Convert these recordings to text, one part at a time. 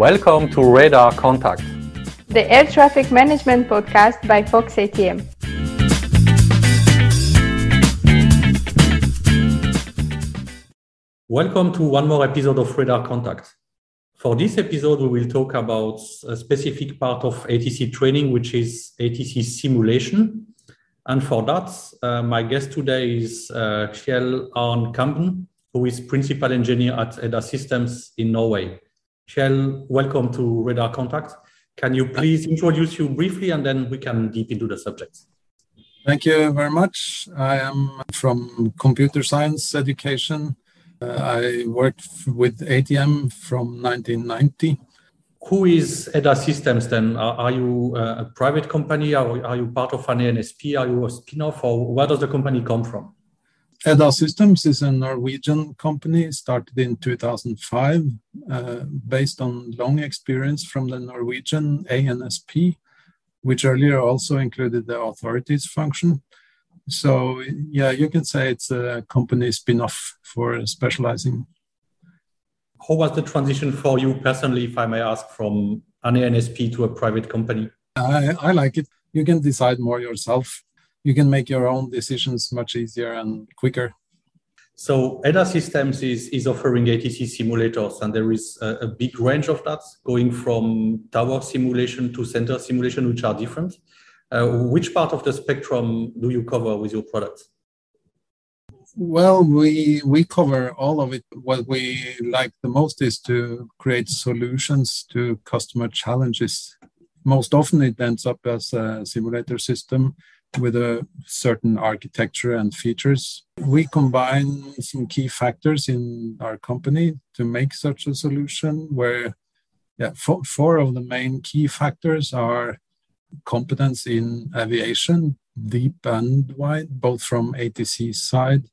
Welcome to Radar Contact, the air traffic management podcast by Fox ATM. Welcome to one more episode of Radar Contact. For this episode, we will talk about a specific part of ATC training, which is ATC simulation. And for that, uh, my guest today is uh, Kjell Arn Kamben, who is principal engineer at EDA Systems in Norway. Kjell, welcome to Radar Contact. Can you please introduce you briefly and then we can deep into the subject? Thank you very much. I am from computer science education. Uh, I worked with ATM from 1990. Who is EDA Systems then? Are, are you uh, a private company? Are, are you part of an ANSP? Are you a spin off? Or where does the company come from? EDA Systems is a Norwegian company started in 2005 uh, based on long experience from the Norwegian ANSP, which earlier also included the authorities function. So, yeah, you can say it's a company spin off for specializing. How was the transition for you personally, if I may ask, from an ANSP to a private company? I, I like it. You can decide more yourself you can make your own decisions much easier and quicker. So EDA Systems is, is offering ATC simulators, and there is a, a, big range of that, going from tower simulation to center simulation, which are different. Uh, which part of the spectrum do you cover with your products? Well, we we cover all of it. What we like the most is to create solutions to customer challenges. Most often, it ends up as a simulator system with a certain architecture and features. We combine some key factors in our company to make such a solution where yeah, four, four of the main key factors are competence in aviation, deep and wide, both from ATC side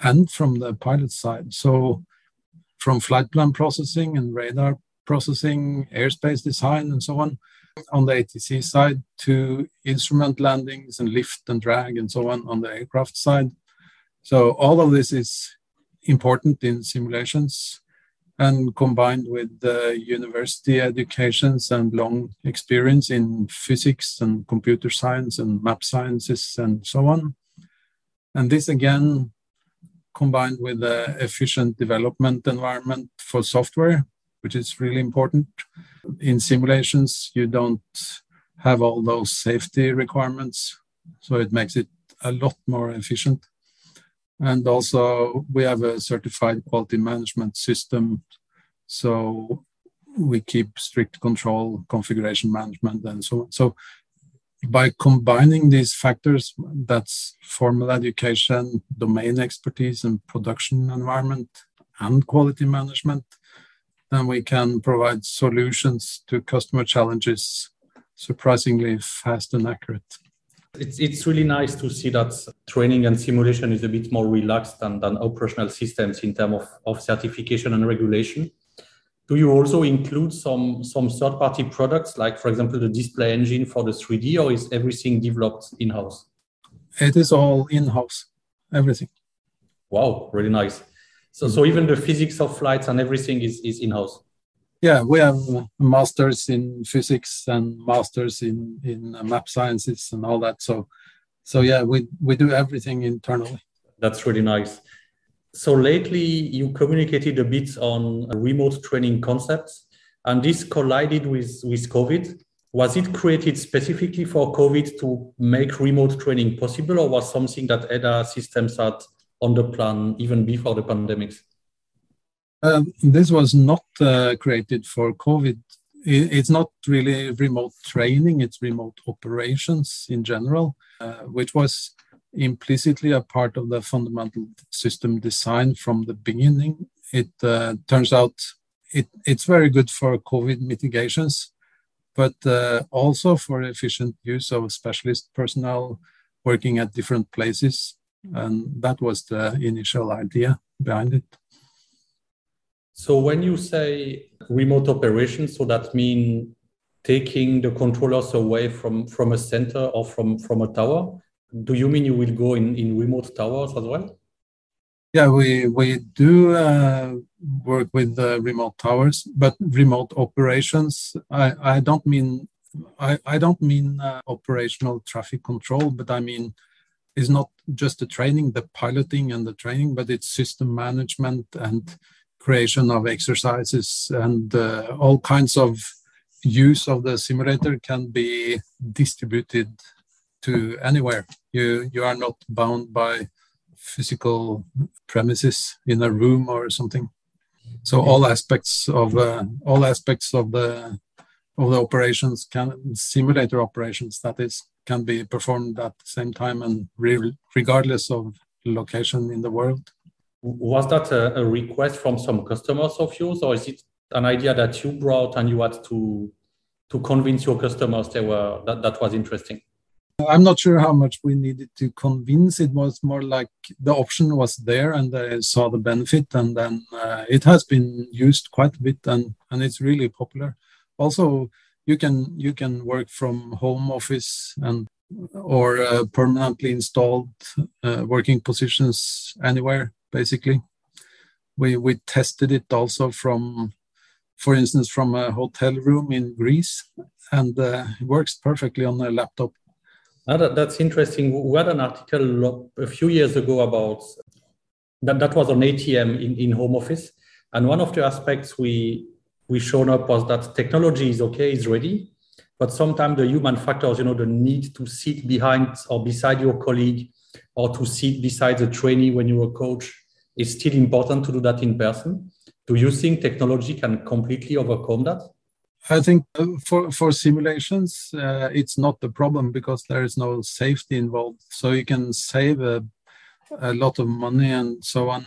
and from the pilot side. So from flight plan processing and radar processing, airspace design, and so on on the ATC side to instrument landings and lift and drag and so on on the aircraft side. So all of this is important in simulations and combined with the university educations and long experience in physics and computer science and map sciences and so on. And this again combined with the efficient development environment for software, which is really important in simulations, you don't have all those safety requirements, so it makes it a lot more efficient. And also, we have a certified quality management system, so we keep strict control, configuration management, and so on. So, by combining these factors, that's formal education, domain expertise, and production environment, and quality management, then we can provide solutions to customer challenges surprisingly fast and accurate. It's, it's really nice to see that training and simulation is a bit more relaxed than, than operational systems in terms of, of certification and regulation. Do you also include some, some third party products, like, for example, the display engine for the 3D, or is everything developed in house? It is all in house, everything. Wow, really nice. So, so even the physics of flights and everything is, is in-house. Yeah, we have masters in physics and masters in, in map sciences and all that. So, so yeah, we, we do everything internally. That's really nice. So lately you communicated a bit on remote training concepts and this collided with, with COVID. Was it created specifically for COVID to make remote training possible or was something that EDA systems had on the plan even before the pandemics? Um, this was not uh, created for COVID. It's not really remote training, it's remote operations in general, uh, which was implicitly a part of the fundamental system design from the beginning. It uh, turns out it, it's very good for COVID mitigations, but uh, also for efficient use of specialist personnel working at different places and that was the initial idea behind it. So when you say remote operations, so that means taking the controllers away from, from a center or from, from a tower? Do you mean you will go in, in remote towers as well? Yeah, we we do uh, work with uh, remote towers, but remote operations. I, I don't mean I, I don't mean uh, operational traffic control, but I mean is not just the training, the piloting and the training, but it's system management and creation of exercises and uh, all kinds of use of the simulator can be distributed to anywhere. You you are not bound by physical premises in a room or something. So all aspects of uh, all aspects of the of the operations can simulator operations that is can be performed at the same time and re- regardless of location in the world. Was that a, a, request from some customers of yours, or is it an idea that you brought and you had to to convince your customers they were that, that was interesting? I'm not sure how much we needed to convince. It was more like the option was there, and they saw the benefit, and then uh, it has been used quite a bit, and and it's really popular. Also, you can you can work from home office and or uh, permanently installed uh, working positions anywhere basically. We we tested it also from for instance from a hotel room in greece and uh, it works perfectly on a laptop. Ah, that, that's interesting. We had an article a few years ago about that that was on atm in, in home office. And one of the aspects we we shown up was that technology is okay, is ready, but sometimes the human factors, you know, the need to sit behind or beside your colleague or to sit beside the trainee when you're a coach is still important to do that in person. Do you think technology can completely overcome that? I think uh, for, for simulations, uh, it's not the problem because there is no safety involved. So you can save a a lot of money and so on.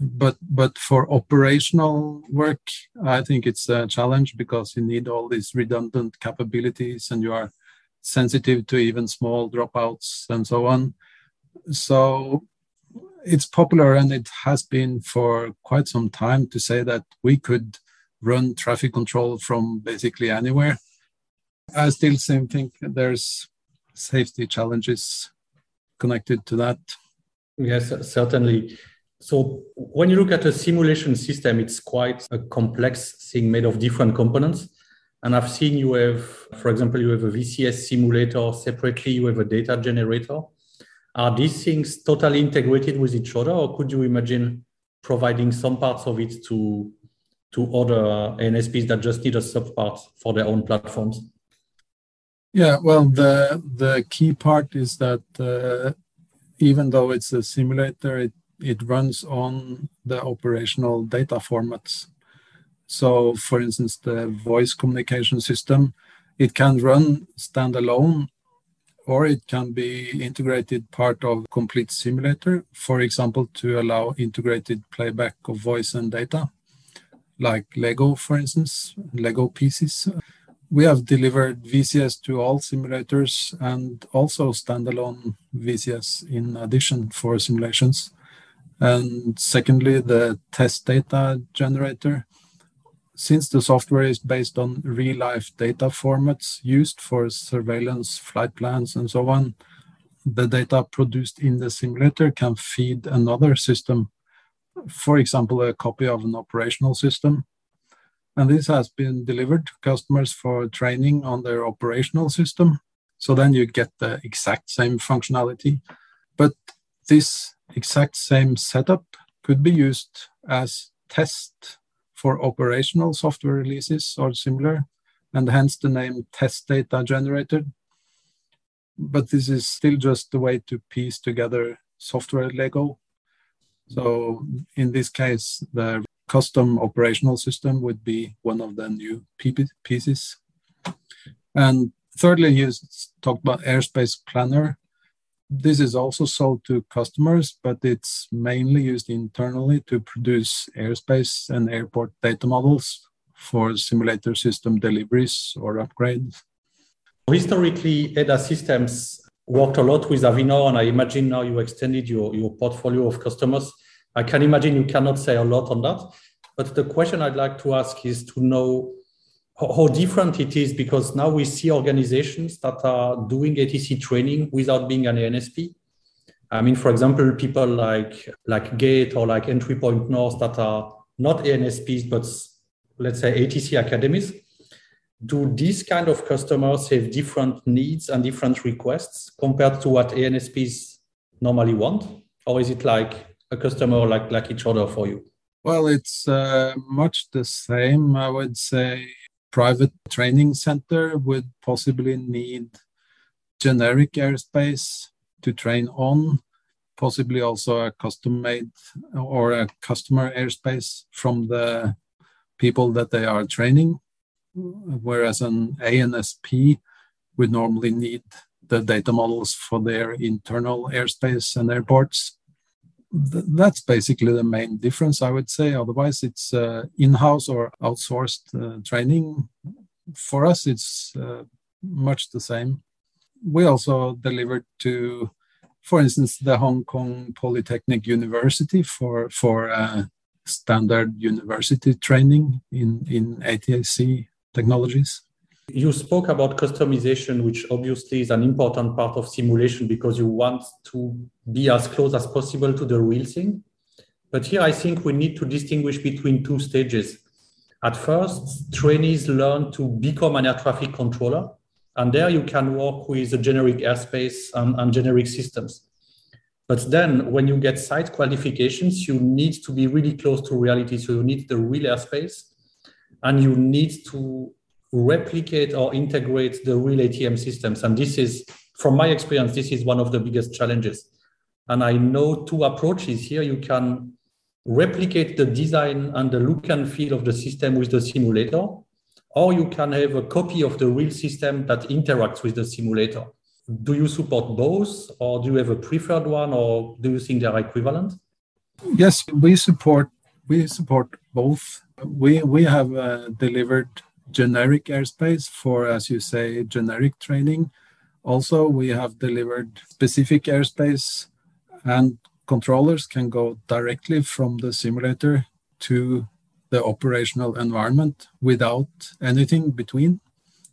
But but for operational work, I think it's a challenge because you need all these redundant capabilities and you are sensitive to even small dropouts and so on. So it's popular and it has been for quite some time to say that we could run traffic control from basically anywhere. I still think there's safety challenges connected to that. Yes, certainly. So when you look at a simulation system, it's quite a complex thing made of different components. And I've seen you have, for example, you have a VCS simulator separately, you have a data generator. Are these things totally integrated with each other, or could you imagine providing some parts of it to, to other ANSPs that just need a subpart for their own platforms? Yeah, well, the the key part is that uh, even though it's a simulator, it, it runs on the operational data formats. So, for instance, the voice communication system, it can run standalone or it can be integrated part of complete simulator, for example, to allow integrated playback of voice and data, like Lego, for instance, Lego pieces we have delivered VCS to all simulators and also standalone VCS in addition for simulations. And secondly, the test data generator. Since the software is based on real life data formats used for surveillance, flight plans, and so on, the data produced in the simulator can feed another system, for example, a copy of an operational system and this has been delivered to customers for training on their operational system. So then you get the exact same functionality. But this exact same setup could be used as test for operational software releases or similar, and hence the name test data generated. But this is still just the way to piece together software Lego. So in this case, the custom operational system would be one of the new pieces. And thirdly, you talked about Airspace Planner. This is also sold to customers, but it's mainly used internally to produce airspace and airport data models for simulator system deliveries or upgrades. Historically, EDA systems worked a lot with Avinor, and I imagine now you extended your, your portfolio of customers I can imagine you cannot say a lot on that. But the question I'd like to ask is to know how, how different it is because now we see organizations that are doing ATC training without being an ANSP. I mean, for example, people like like Gate or like Entry Point North that are not ANSPs, but let's say ATC academies. Do these kind of customers have different needs and different requests compared to what ANSPs normally want, or is it like a customer like like each other for you? Well, it's uh, much the same. I would say private training center would possibly need generic airspace to train on, possibly also a custom made or a customer airspace from the people that they are training. Whereas an ANSP would normally need the data models for their internal airspace and airports. Th- that's basically the main difference, I would say. Otherwise, it's uh, in house or outsourced uh, training. For us, it's uh, much the same we also delivered to, for instance, the Hong Kong Polytechnic University for for uh, standard university training in in ATC technologies. You spoke about customization, which obviously is an important part of simulation because you want to be as close as possible to the real thing. But here I think we need to distinguish between two stages. At first, trainees learn to become an air traffic controller and there you can work with the generic airspace and, and generic systems. But then when you get site qualifications, you need to be really close to reality. So you need the real airspace and you need to replicate or integrate the real ATM systems. And this is, from my experience, this is one of the biggest challenges. And I know two approaches here. You can replicate the design and the look and feel of the system with the simulator, or you can have a copy of the real system that interacts with the simulator. Do you support both, or do you have a preferred one, or do you think they are equivalent? Yes, we support we support both. We we have uh, delivered generic airspace for, as you say, generic training. Also, we have delivered specific airspace, and controllers can go directly from the simulator to the operational environment without anything between.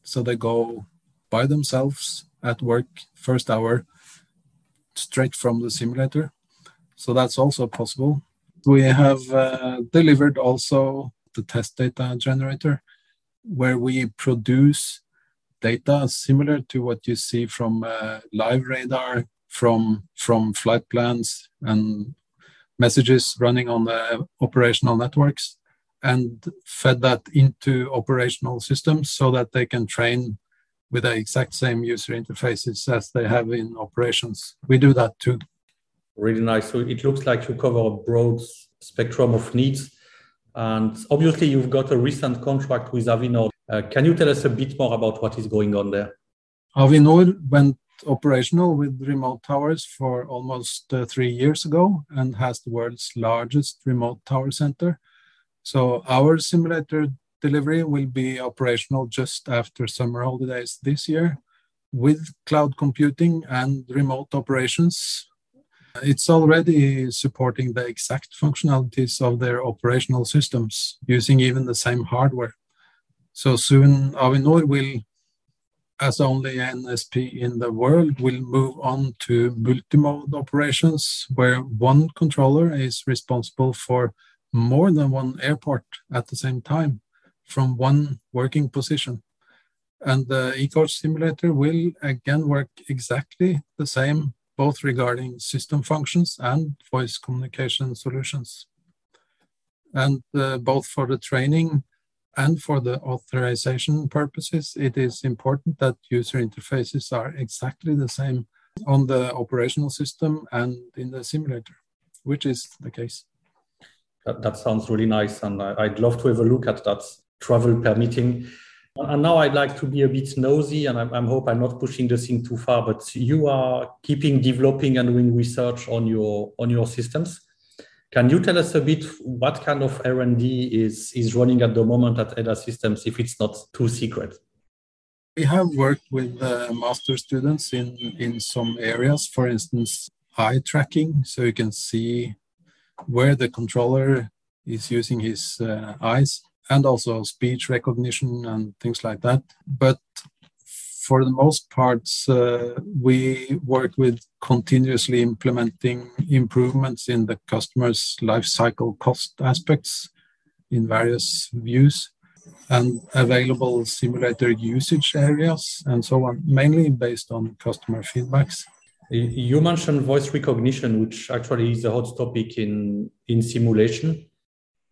So they go by themselves at work first hour straight from the simulator. So that's also possible. We have uh, delivered also the test data generator where we produce data similar to what you see from uh, live radar from from flight plans and messages running on the operational networks and fed that into operational systems so that they can train with the exact same user interfaces as they have in operations. We do that too. Really nice. So it looks like you cover a broad spectrum of needs. And obviously, you've got a recent contract with Avinor. Uh, can you tell us a bit more about what is going on there? Avinor went operational with remote towers for almost uh, three years ago and has the world's largest remote tower center so our simulator delivery will be operational just after summer holidays this year with cloud computing and remote operations. It's already supporting the exact functionalities of their operational systems using even the same hardware. So soon Avinor will, as only ANSP in the world, will move on to multi-mode operations where one controller is responsible for more than one airport at the same time from one working position. And the eCoach simulator will again work exactly the same, both regarding system functions and voice communication solutions. And uh, both for the training and for the authorization purposes, it is important that user interfaces are exactly the same on the operational system and in the simulator, which is the case. That, that sounds really nice. And I, I'd love to have a look at that travel permitting. And now I'd like to be a bit nosy, and I, I hope I'm not pushing the thing too far. But you are keeping developing and doing research on your on your systems. Can you tell us a bit what kind of R&D is is running at the moment at EDA Systems, if it's not too secret? We have worked with uh, master students in in some areas. For instance, eye tracking, so you can see where the controller is using his uh, eyes and also speech recognition and things like that. But for the most part, uh, we work with continuously implementing improvements in the customer's life cycle cost aspects in various views and available simulator usage areas and so on, mainly based on customer feedbacks. You mentioned voice recognition, which actually is a hot topic in, in simulation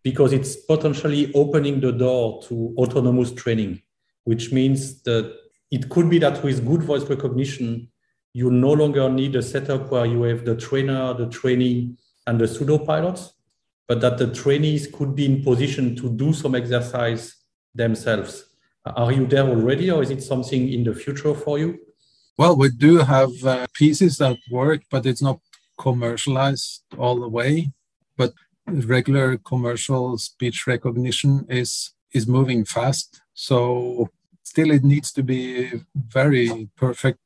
because it's potentially opening the door to autonomous training, which means that it could be that with good voice recognition, you no longer need a setup where you have the trainer, the trainee, and the pseudo pilots, but that the trainees could be in position to do some exercise themselves. Are you there already, or is it something in the future for you? Well, we do have uh, pieces that work, but it's not commercialized all the way. But regular commercial speech recognition is is moving fast. So still, it needs to be very perfect.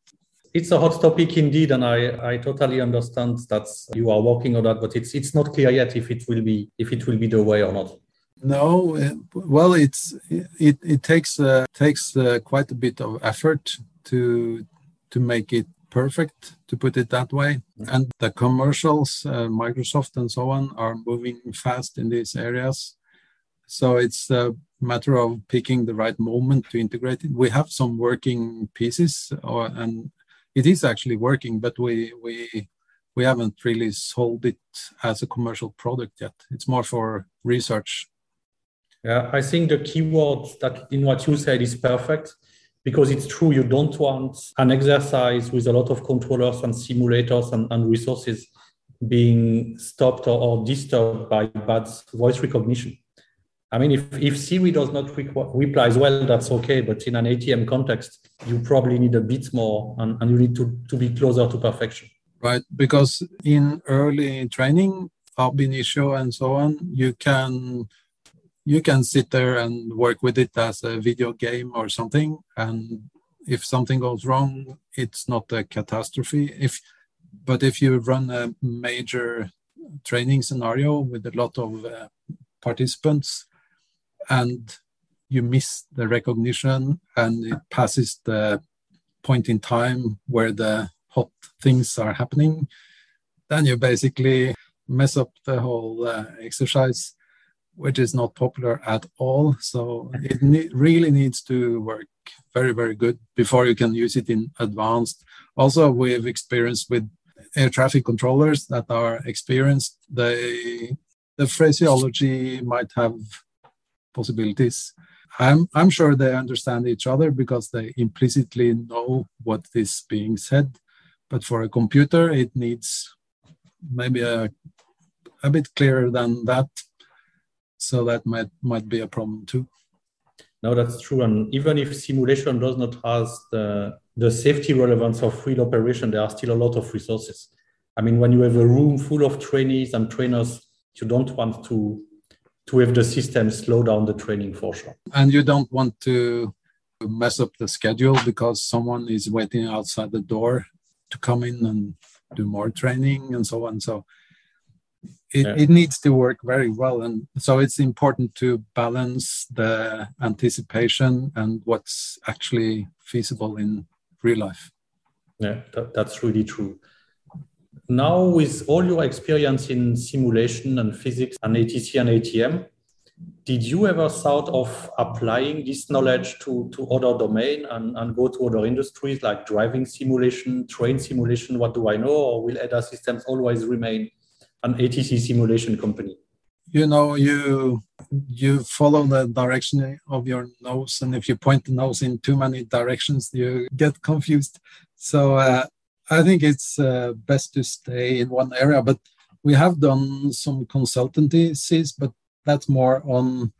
It's a hot topic indeed, and I, I totally understand that you are working on that, but it's it's not clear yet if it will be if it will be the way or not. No, well, it's it it takes uh, takes uh, quite a bit of effort to to make it perfect, to put it that way. And the commercials, uh, Microsoft and so on, are moving fast in these areas. So it's a matter of picking the right moment to integrate it. We have some working pieces, or, and it is actually working, but we we we haven't really sold it as a commercial product yet. It's more for research yeah, I think the keyword that in what you said is perfect because it's true. You don't want an exercise with a lot of controllers and simulators and, and resources being stopped or, or, disturbed by bad voice recognition. I mean, if, if Siri does not reply as well, that's okay. But in an ATM context, you probably need a bit more and, and you need to, to be closer to perfection. Right. Because in early training, ab initio and so on, you can you can sit there and work with it as a video game or something and if something goes wrong it's not a catastrophe. If but if you run a major training scenario with a lot of uh, participants and you miss the recognition and it passes the point in time where the hot things are happening then you basically mess up the whole uh, exercise which is not popular at all. So it ne- really needs to work very, very good before you can use it in advanced. Also, we've experienced with air traffic controllers that are experienced, they, the phraseology might have possibilities. I'm, I'm sure they understand each other because they implicitly know what is being said. But for a computer, it needs maybe a, a bit clearer than that so that might might be a problem too. No that's true. And even if simulation does not have the, the safety relevance of real operation there are still a lot of resources. I mean when you have a room full of trainees and trainers you don't want to to have the system slow down the training for sure. And you don't want to mess up the schedule because someone is waiting outside the door to come in and do more training and so on. So it, yeah. it needs to work very well and so it's important to balance the anticipation and what's actually feasible in real life yeah that, that's really true now with all your experience in simulation and physics and atc and atm did you ever thought of applying this knowledge to, to other domain and, and go to other industries like driving simulation train simulation what do i know or will EDA systems always remain an ATC simulation company? You know, you you follow the direction of your nose, and if you point the nose in too many directions, you get confused. So uh, I think it's uh, best to stay in one area. But we have done some consultancies, but that's more on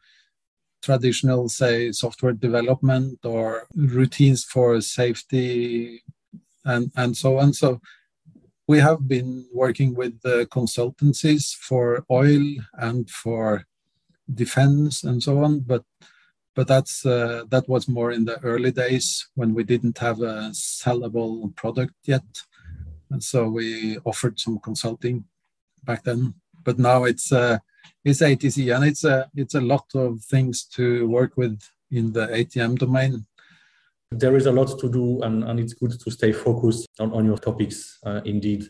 traditional, say, software development or routines for safety and and so on. So we have been working with the consultancies for oil and for defense and so on, but but that's uh, that was more in the early days when we didn't have a sellable product yet, and so we offered some consulting back then. But now it's uh, it's ATC and it's a it's a lot of things to work with in the ATM domain. There is a lot to do, and, and it's good to stay focused on, on your topics uh, indeed.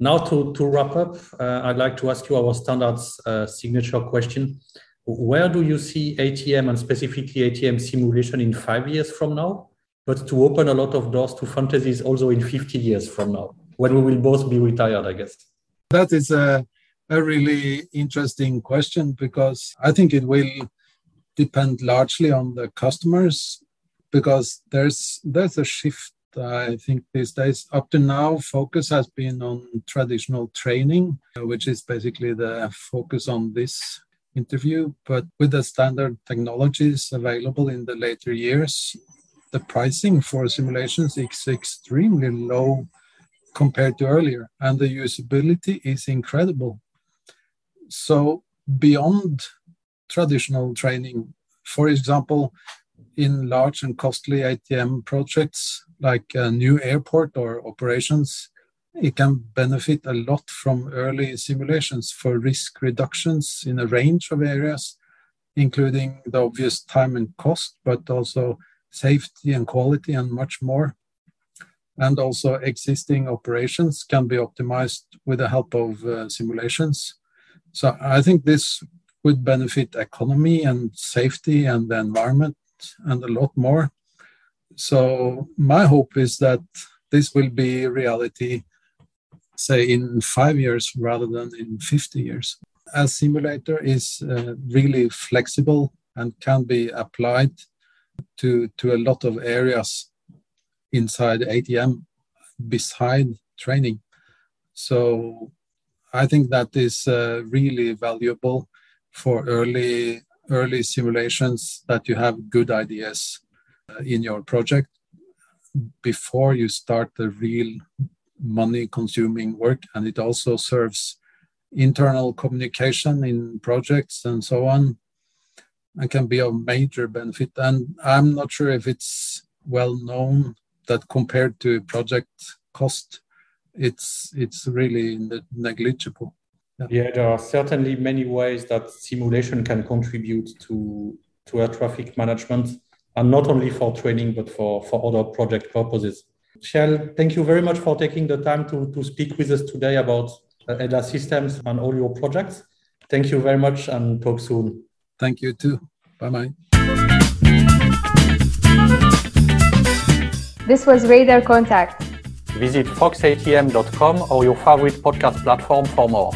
Now, to, to wrap up, uh, I'd like to ask you our standards uh, signature question. Where do you see ATM and specifically ATM simulation in five years from now? But to open a lot of doors to fantasies also in 50 years from now, when we will both be retired, I guess. That is a, a really interesting question because I think it will depend largely on the customers because there's there's a shift I think these days. Up to now, focus has been on traditional training, which is basically the focus on this interview. But with the standard technologies available in the later years, the pricing for simulations is extremely low compared to earlier, and the usability is incredible. So, beyond traditional training, for example, in large and costly ATM projects like a new airport or operations, it can benefit a lot from early simulations for risk reductions in a range of areas, including the obvious time and cost, but also safety and quality and much more. And also existing operations can be optimized with the help of uh, simulations. So I think this would benefit economy and safety and the environment and a lot more. So my hope is that this will be reality, say in five years rather than in 50 years. A simulator is uh, really flexible and can be applied to, to a lot of areas inside ATM beside training. So I think that is uh, really valuable for early early simulations that you have good ideas uh, in your project before you start the real money consuming work. And it also serves internal communication in projects and so on and can be of major benefit. And i'm not sure if it's well known that compared to project cost it's it's really negligible yeah. yeah, there are certainly many ways that simulation can contribute to, to air traffic management, and not only for training, but for, for other project purposes. Kjell, thank you very much for taking the time to, to speak with us today about uh, EDA systems and all your projects. Thank you very much and talk soon. Thank you too. Bye bye. This was Radar Contact. Visit foxatm.com or your favorite podcast platform for more.